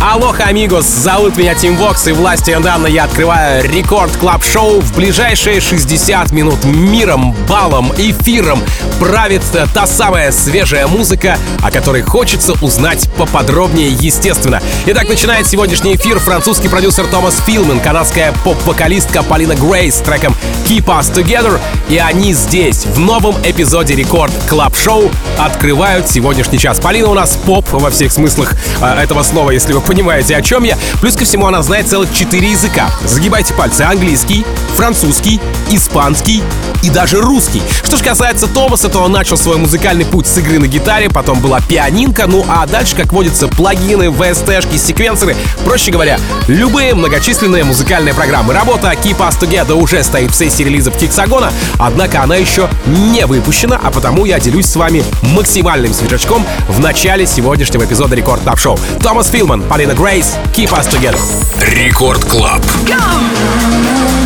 Алоха, amigos! Зовут меня Тим Вокс, и властью данной я открываю Record Club Show в ближайшие 60 минут миром, балом, эфиром правит та самая свежая музыка, о которой хочется узнать поподробнее, естественно. Итак, начинает сегодняшний эфир французский продюсер Томас Филмен, канадская поп-вокалистка Полина Грейс с треком Keep Us Together, и они здесь, в новом эпизоде рекорд клаб шоу открывают сегодняшний час. Полина у нас поп во всех смыслах э, этого слова, если вы понимаете, о чем я. Плюс ко всему она знает целых четыре языка. Загибайте пальцы. Английский, французский, испанский и даже русский. Что же касается Томаса, то он начал свой музыкальный путь с игры на гитаре, потом была пианинка, ну а дальше, как водится, плагины, VST-шки, секвенсоры, проще говоря, любые многочисленные музыкальные программы. Работа Keep Us Together уже стоит в сессии релизов Hexagon а, однако она еще не выпущена, а потому я делюсь с вами максимальным свежачком в начале сегодняшнего эпизода Record Club Show. Томас Филман, Полина Грейс, Keep Us Together. Record Club. Keep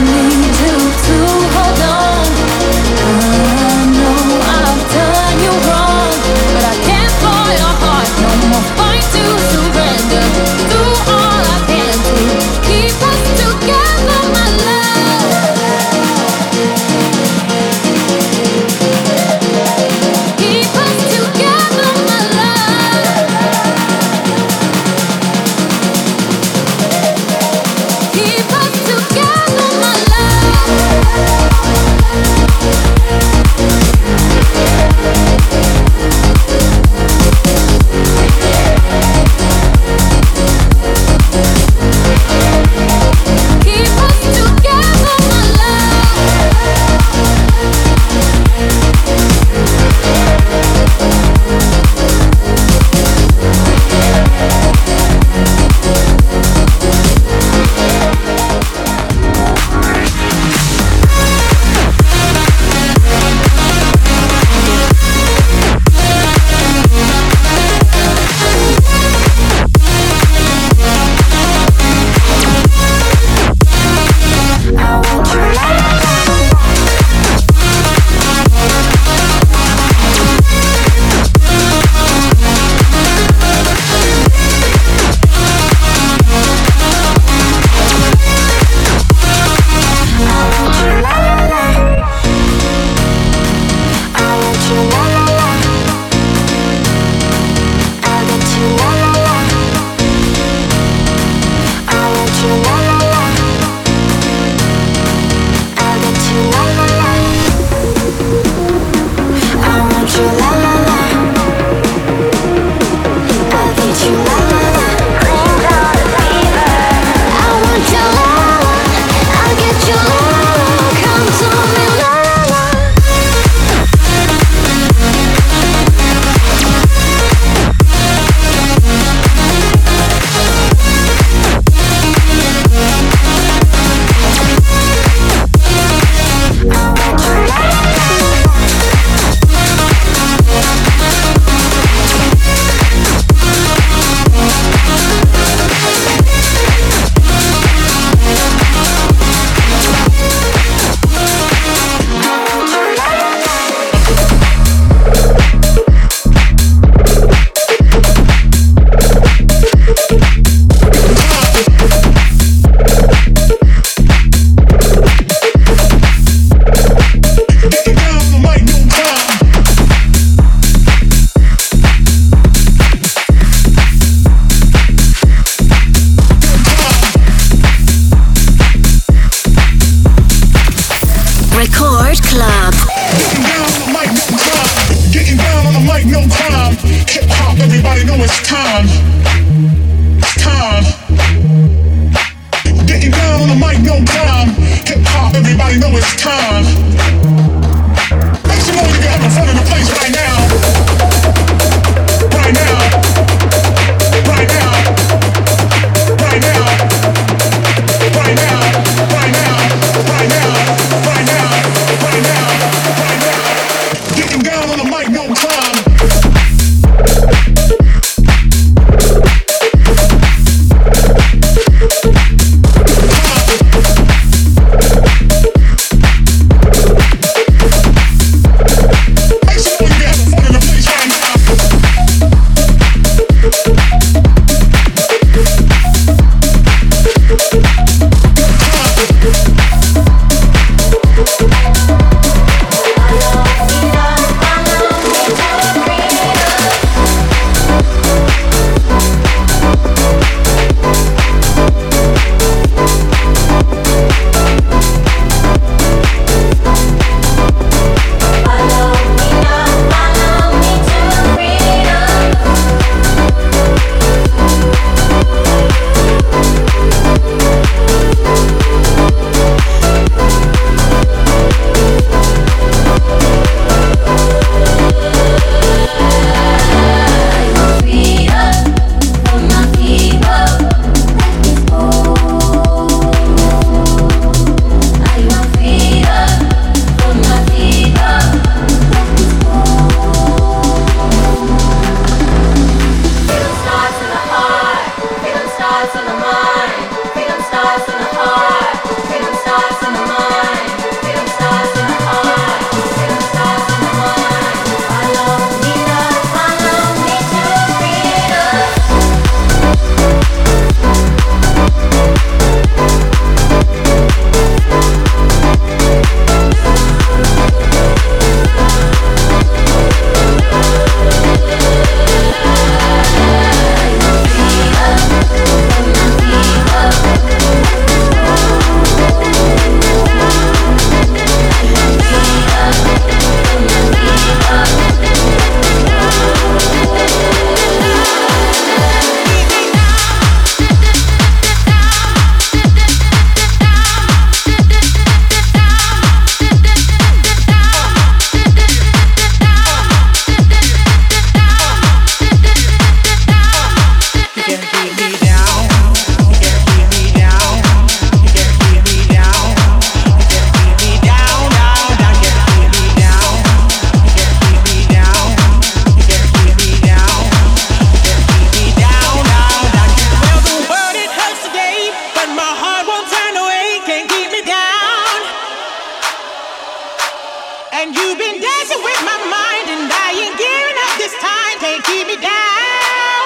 And you've been dancing with my mind, and I ain't giving up this time. Can't keep me down.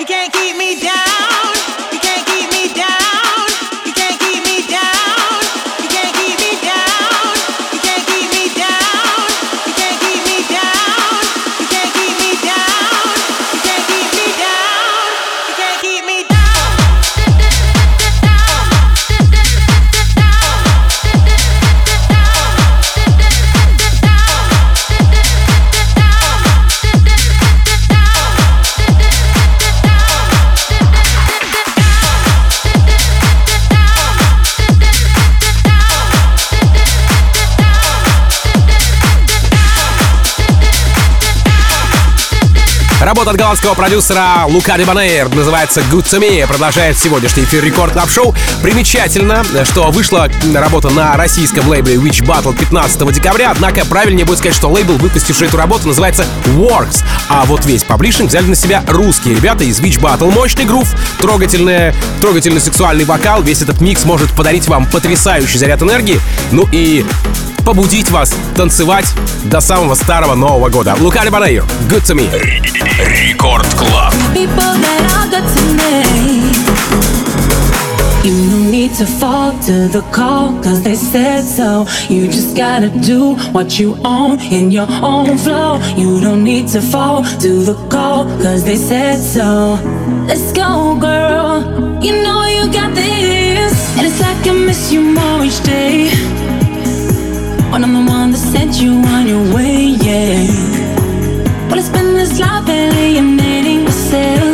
You can't keep me down. Работа от голландского продюсера Лука Дебанейр называется Good to Me. Продолжает сегодняшний эфир Record Club Show. Примечательно, что вышла работа на российском лейбле Which Bottle 15 декабря, однако правильнее будет сказать, что лейбл, выпустивший эту работу, называется Works. А вот весь паблишинг взяли на себя русские ребята из Which Bottle. Мощный грув, трогательный, трогательный сексуальный вокал. Весь этот микс может подарить вам потрясающий заряд энергии. Ну и побудить вас танцевать до самого старого Нового года. Лука Дебанейр, Good to Me. Рекорд Клаб. You don't need to fall to the call, cause they said so. You just gotta do what you own in your own flow. You don't need to fall to the call, cause they said so. Let's go, girl. You know you got this. And it's like I miss you more each day. When I'm the one that sent you on your way, yeah. Well, it's been this life alienating myself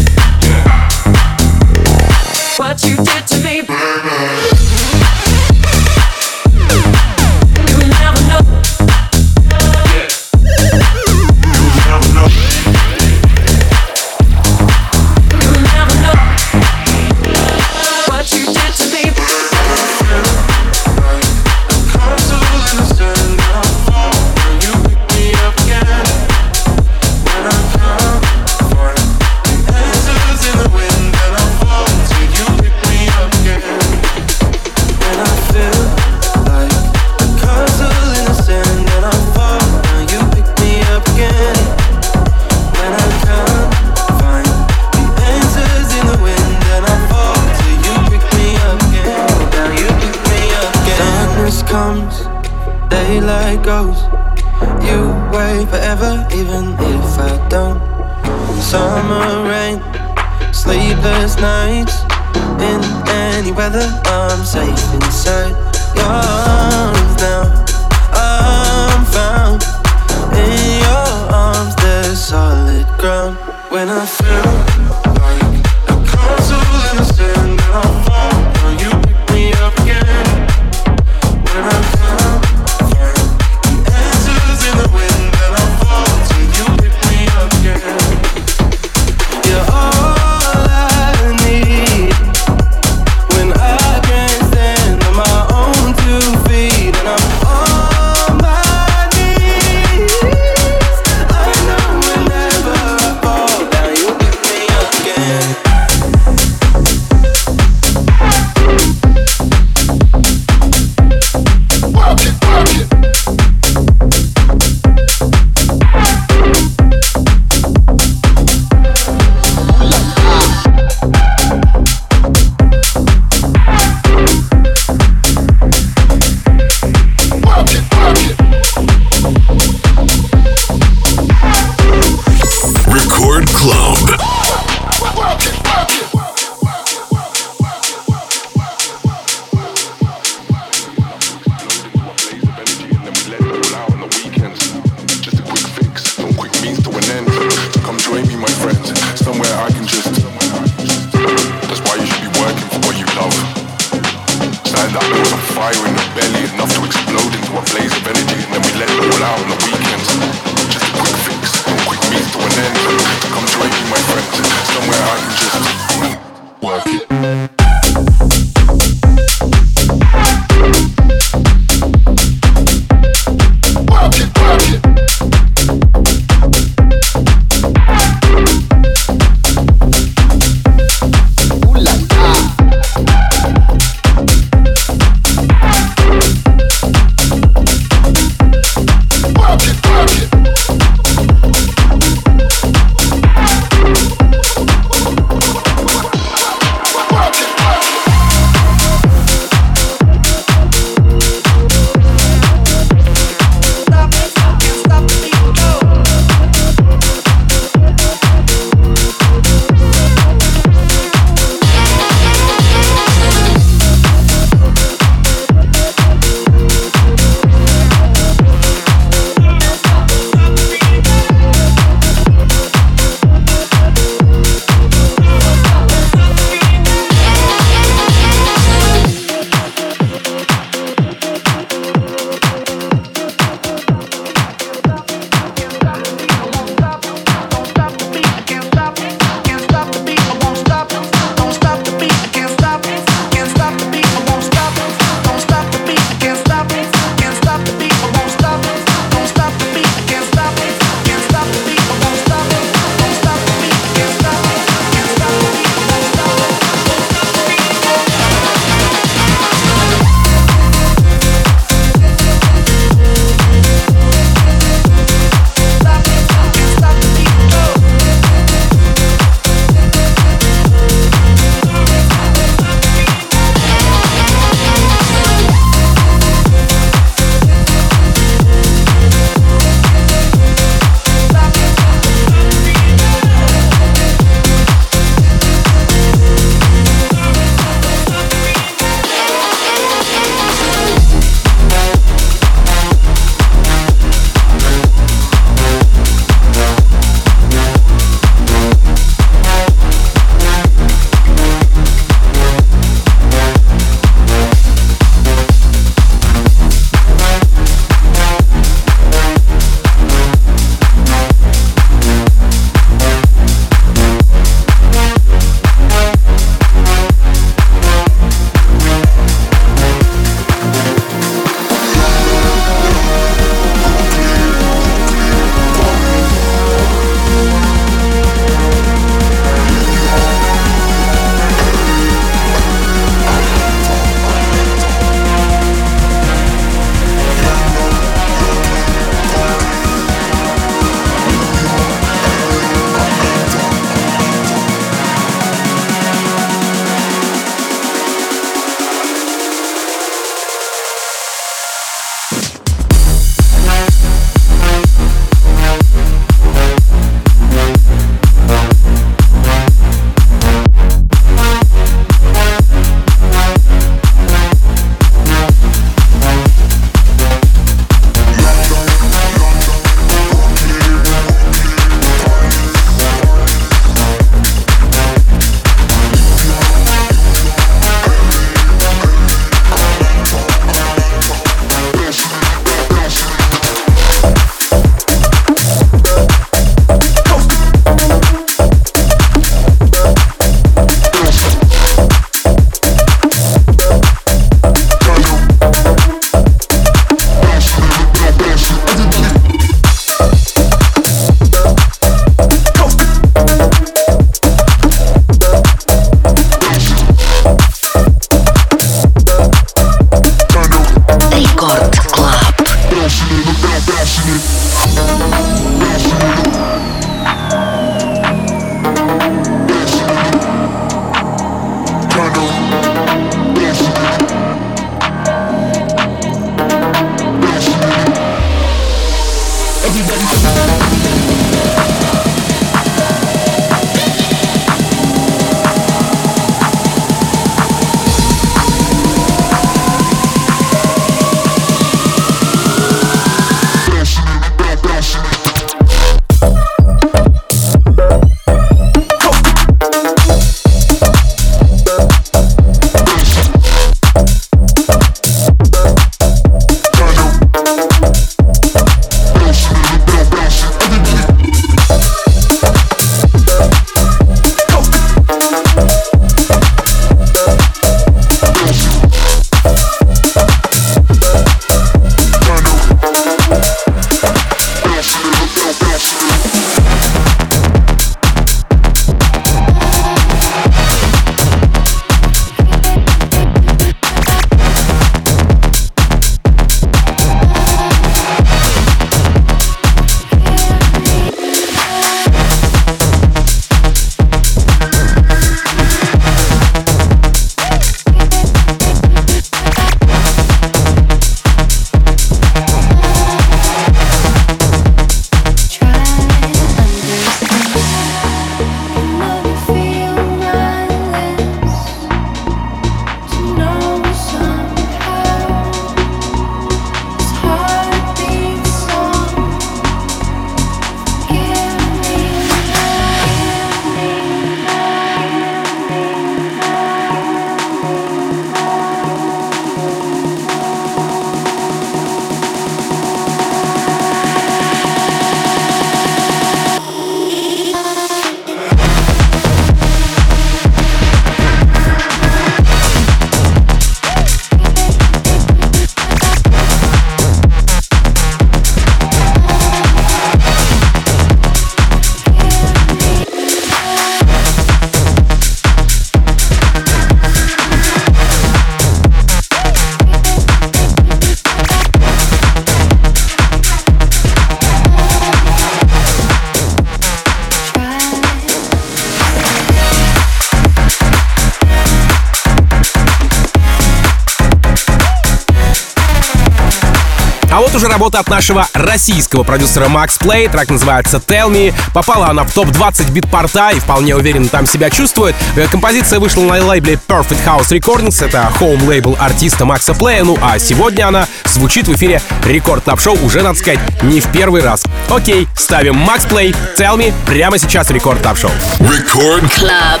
Это уже работа от нашего российского продюсера Max Play. Трек называется Tell Me. Попала она в топ-20 Beatport а и вполне уверенно там себя чувствует. Э, композиция вышла на лейбле Perfect House Recordings. Это хоум-лейбл артиста Макса Плея. Ну а сегодня она звучит в эфире Record Club Show уже, надо сказать, не в первый раз. Окей, ставим Max Play, Tell Me прямо сейчас Record Club Show. Record Club.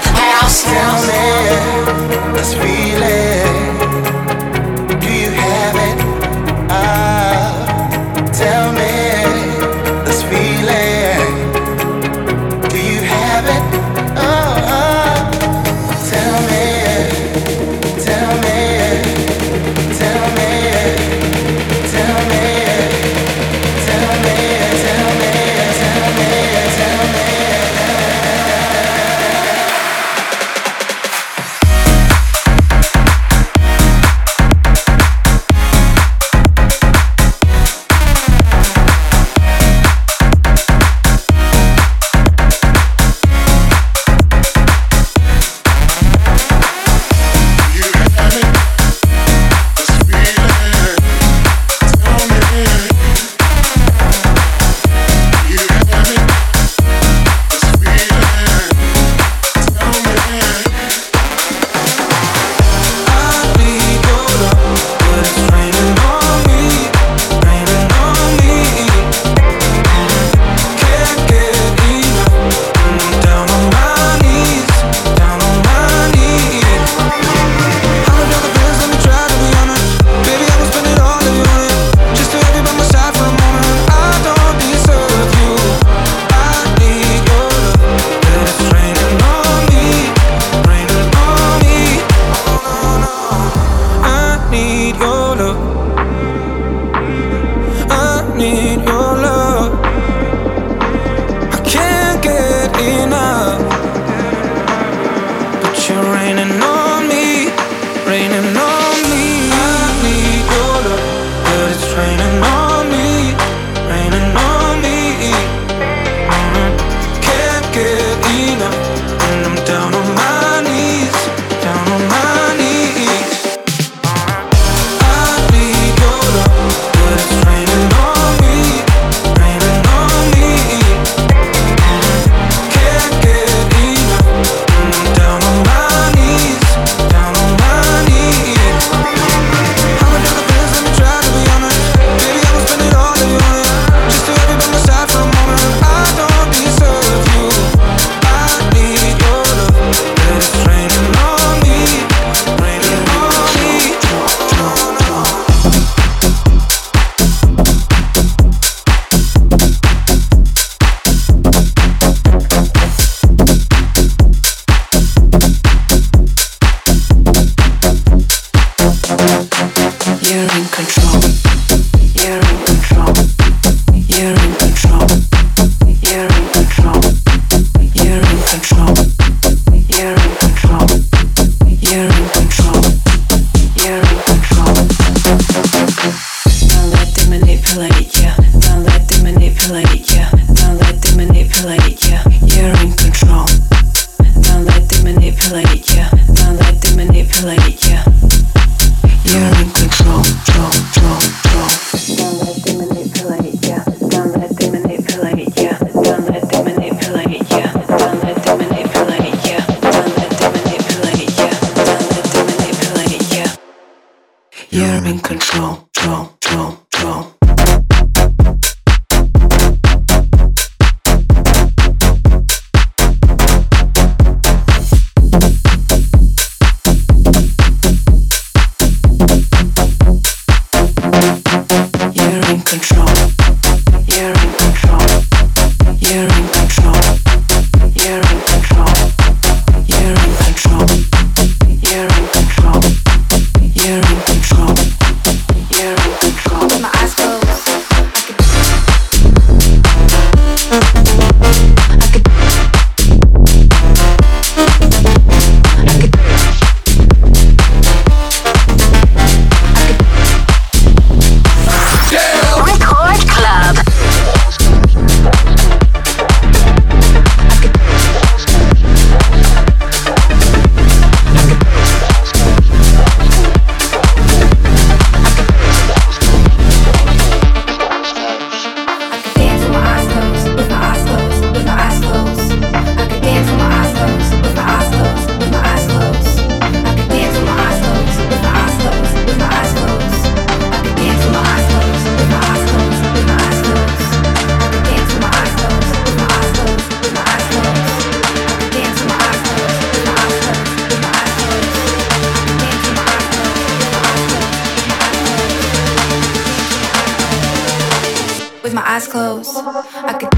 Eyes closed. I could.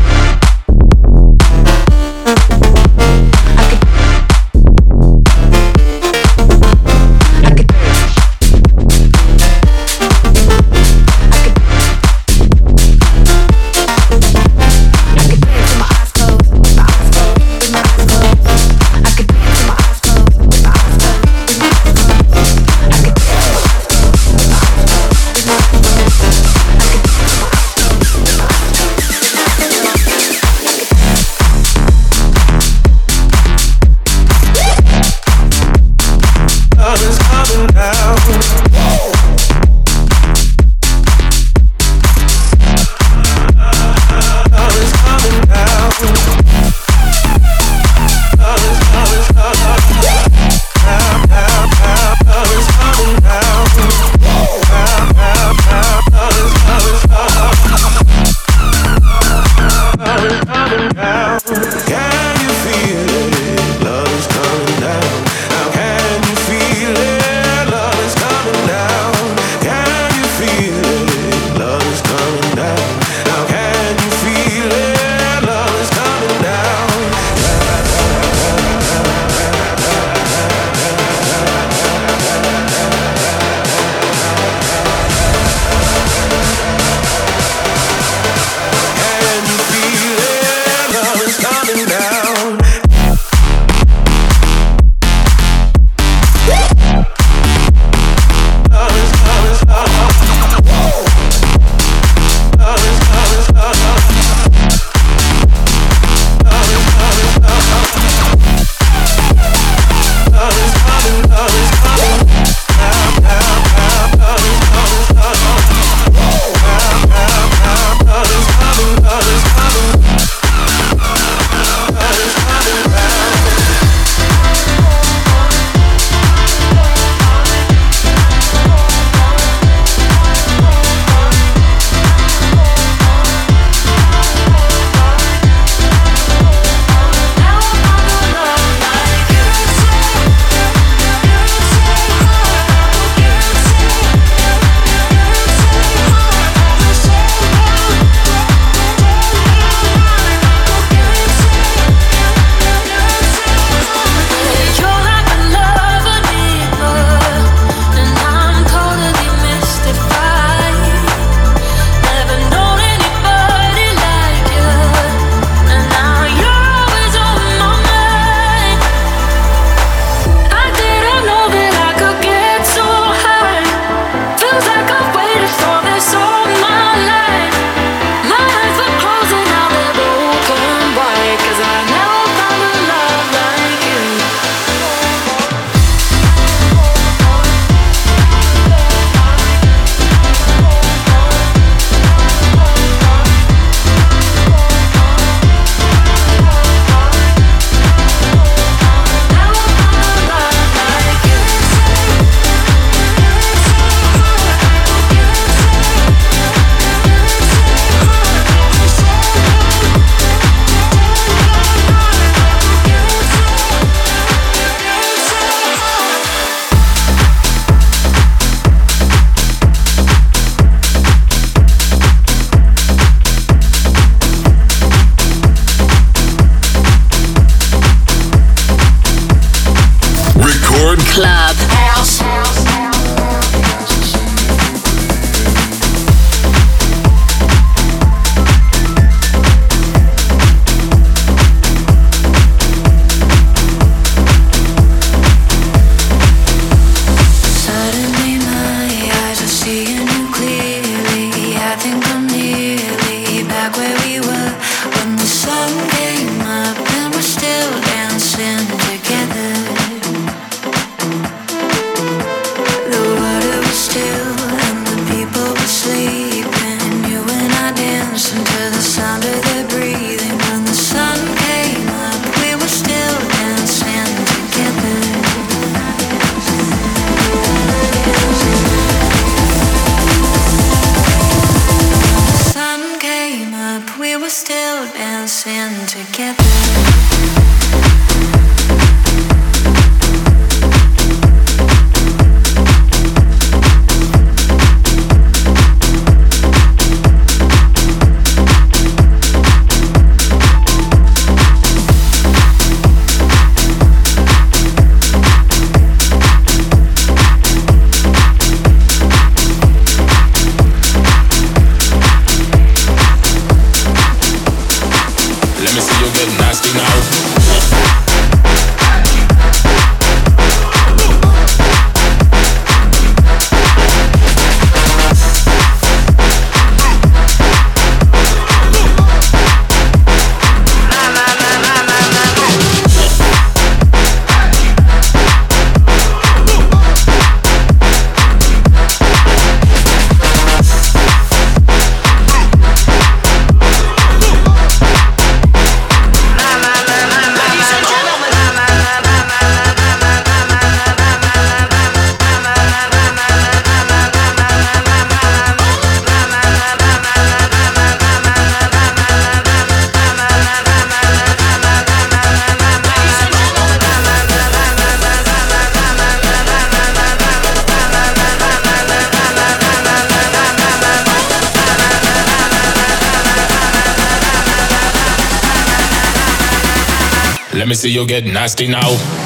so you get nasty now.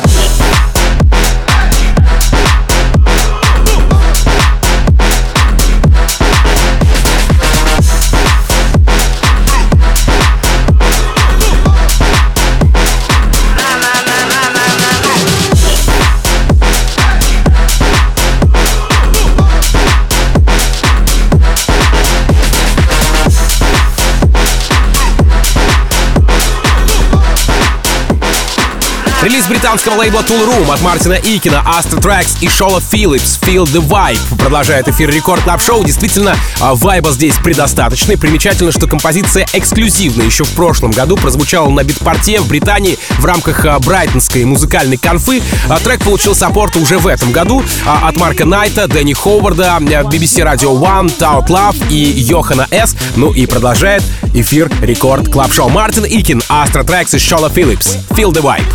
Релиз британского лейбла Toolroom от Мартина Икина, Astrotrax и Шола Phillips Feel the Vibe продолжает эфир Record Club Show. Действительно, а, вайба здесь предостаточно. И примечательно, что композиция эксклюзивная еще в прошлом году прозвучала на Beatport е в Британии в рамках а, брайтонской музыкальной конфы. А, Трек получил саппорт уже в этом году от Марка Найта, Дэнни Ховарда, BBC Radio One, Tough Love и Йохана S. Ну и продолжает эфир Рекорд Клаб Шоу. Мартин Икин, Astra Tracks и Шола Phillips Feel the Vibe.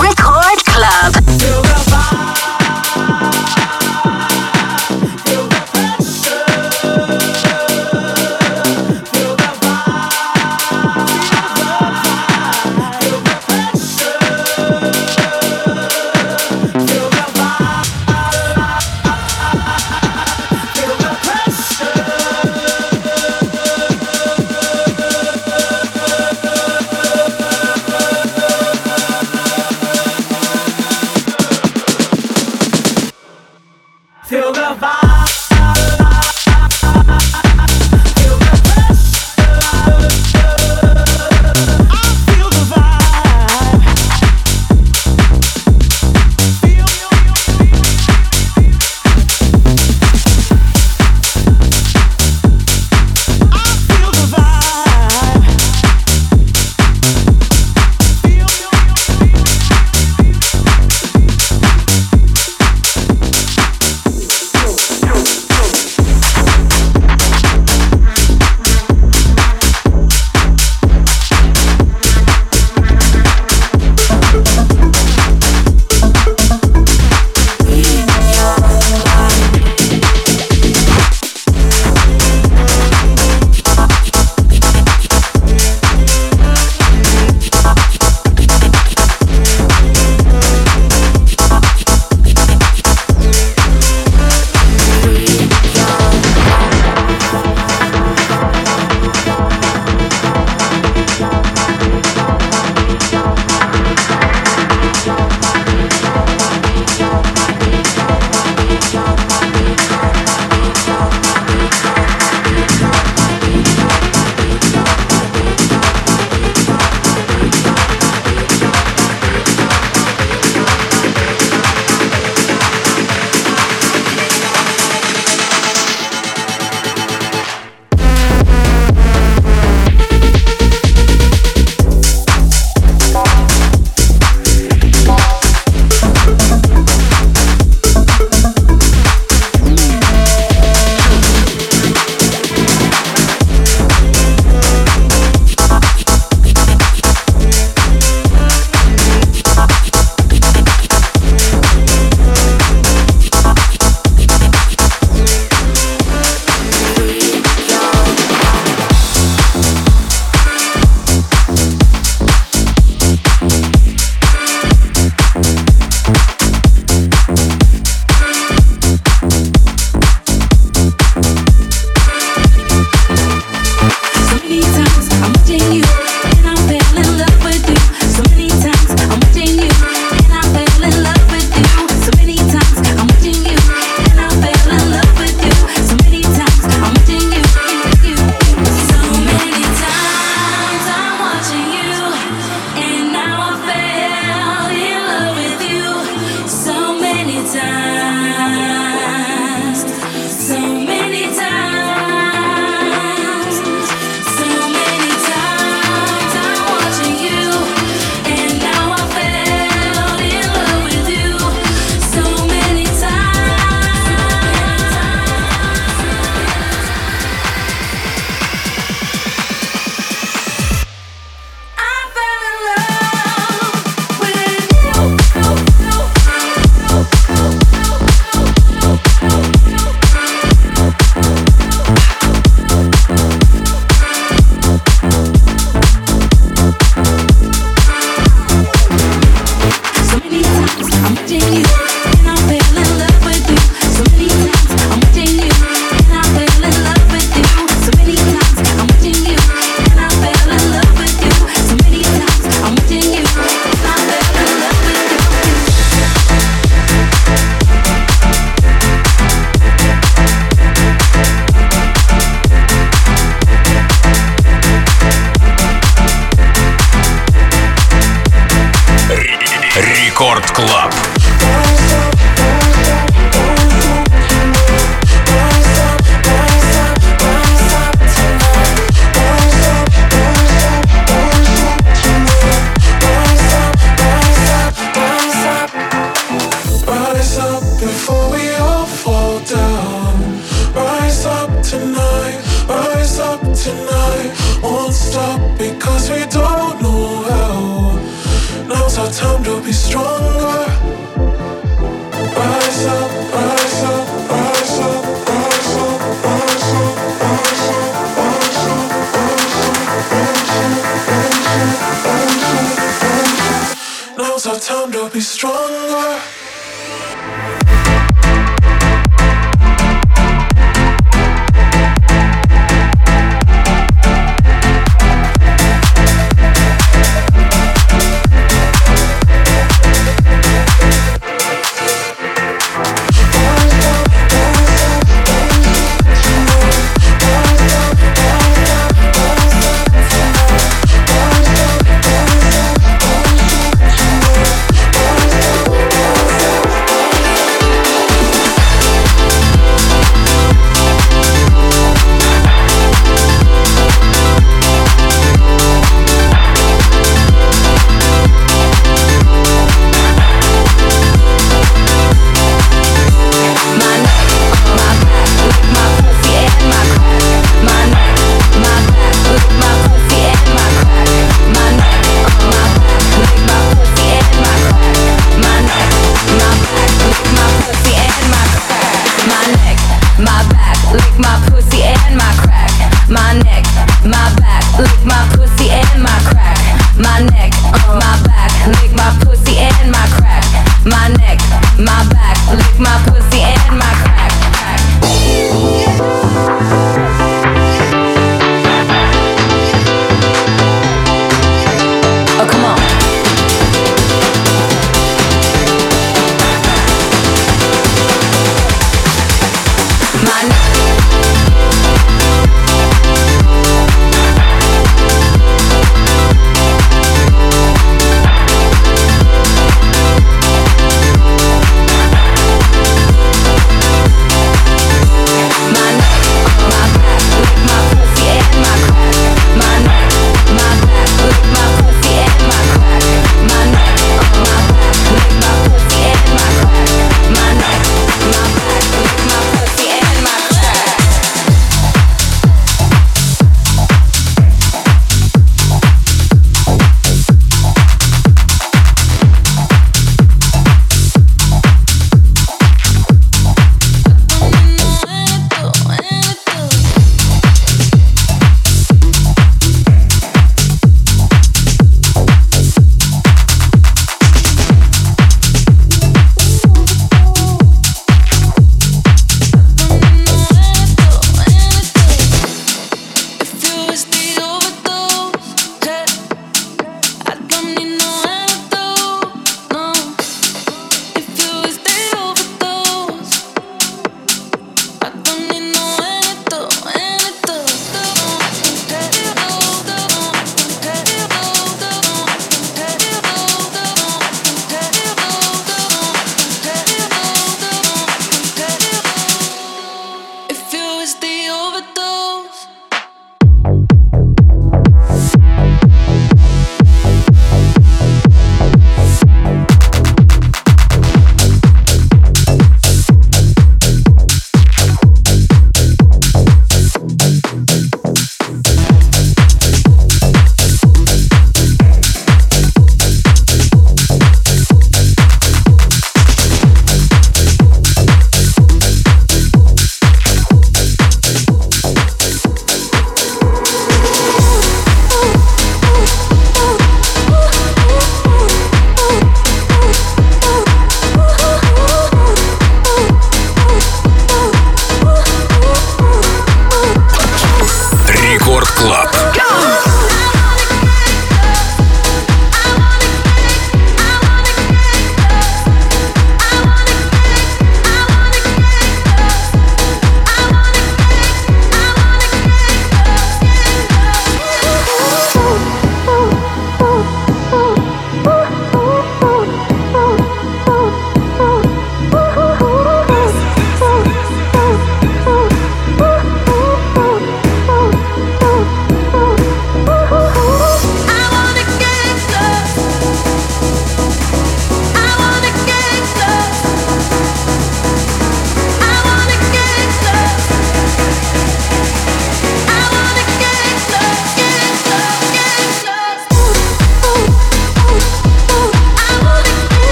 Record Club.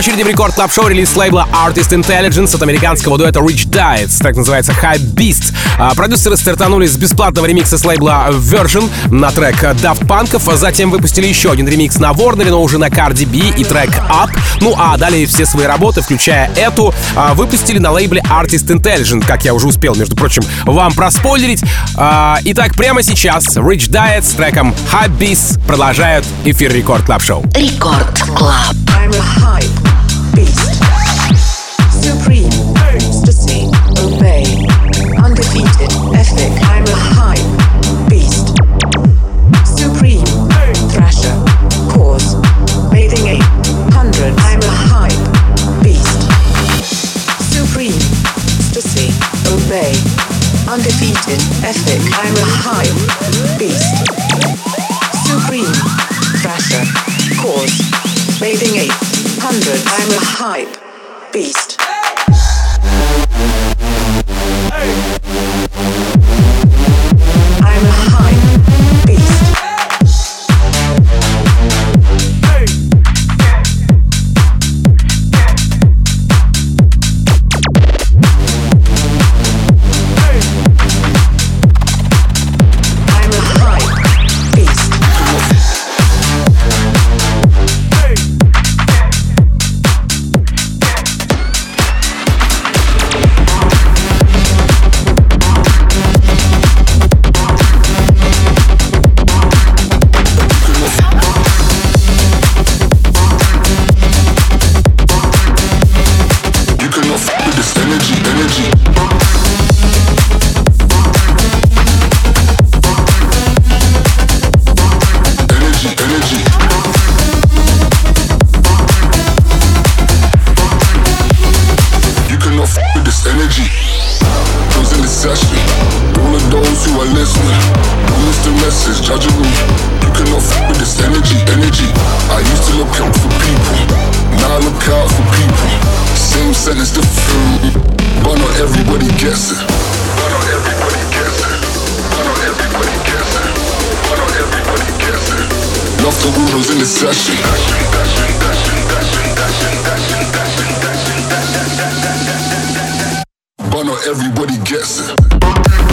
Очереди в Record Club Show релиз лейбла Artist Intelligence от американского дуэта Rich Diets, так называется High Beast. А, продюсеры стартанули с бесплатного ремикса с лейбла Version на трек Daft Punk'ов, затем выпустили еще один ремикс на Warner, но уже на Cardi B и трек Up. Ну а далее все свои работы, включая эту, а, выпустили на лейбле Artist Intelligence, как я уже успел, между прочим, вам проспойлерить. А, итак, прямо сейчас Rich Diet с треком High Beast продолжают эфир Record Club Show. Рекорд Клаб. I'm a hype. I'm a hype beast. Supreme, thrasher, cause, bathing 800, I'm a hype beast. Supreme, obey. Undefeated, I'm a hype beast. Supreme, thrasher, cause, bathing 800 hundred. I'm a hype beast. sentence to food. Why not everybody gets it. everybody? Love the rulers in the session. Why not everybody guessing?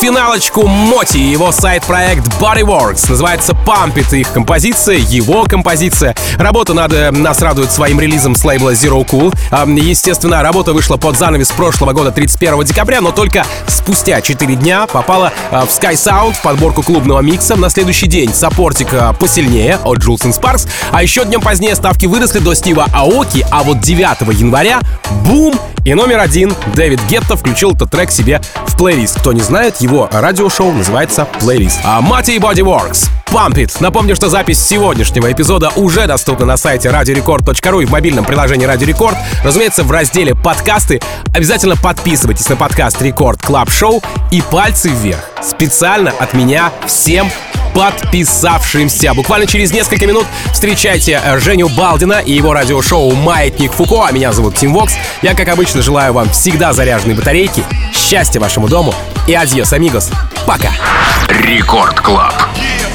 Финалочку Моти и его side -проект Bodyworks. Называется Pump It. Их композиция, его композиция. Работа над э, нас радует своим релизом с лейбла Zero Cool. А, Естественно, работа вышла под занавес прошлого года 31 декабря, но только спустя 4 дня попала э, в Sky Sound в подборку клубного микса. На следующий день саппортик э, посильнее от Jewelz and Sparks. А еще днем позднее ставки выросли до Стива Аоки, а вот 9 января бум! И номер один Дэвид Гетта включил этот трек себе в плейлист. Кто не знает, его радиошоу называется «Плейлист». А Мати Bodyworks. Pump It. Напомню, что запись сегодняшнего эпизода уже доступна на сайте radiorecord.ru и в мобильном приложении Радио Рекорд. Разумеется, в разделе «Подкасты». Обязательно подписывайтесь на подкаст Record Club Show и пальцы вверх. Специально от меня всем подписавшимся. Буквально через несколько минут встречайте э, Женю Балдина и его радиошоу «Маятник Фуко». А меня зовут Тим Вокс. Я, как обычно, желаю вам всегда заряженной батарейки, счастья вашему дому и adiós, amigos. Пока. Record Club. got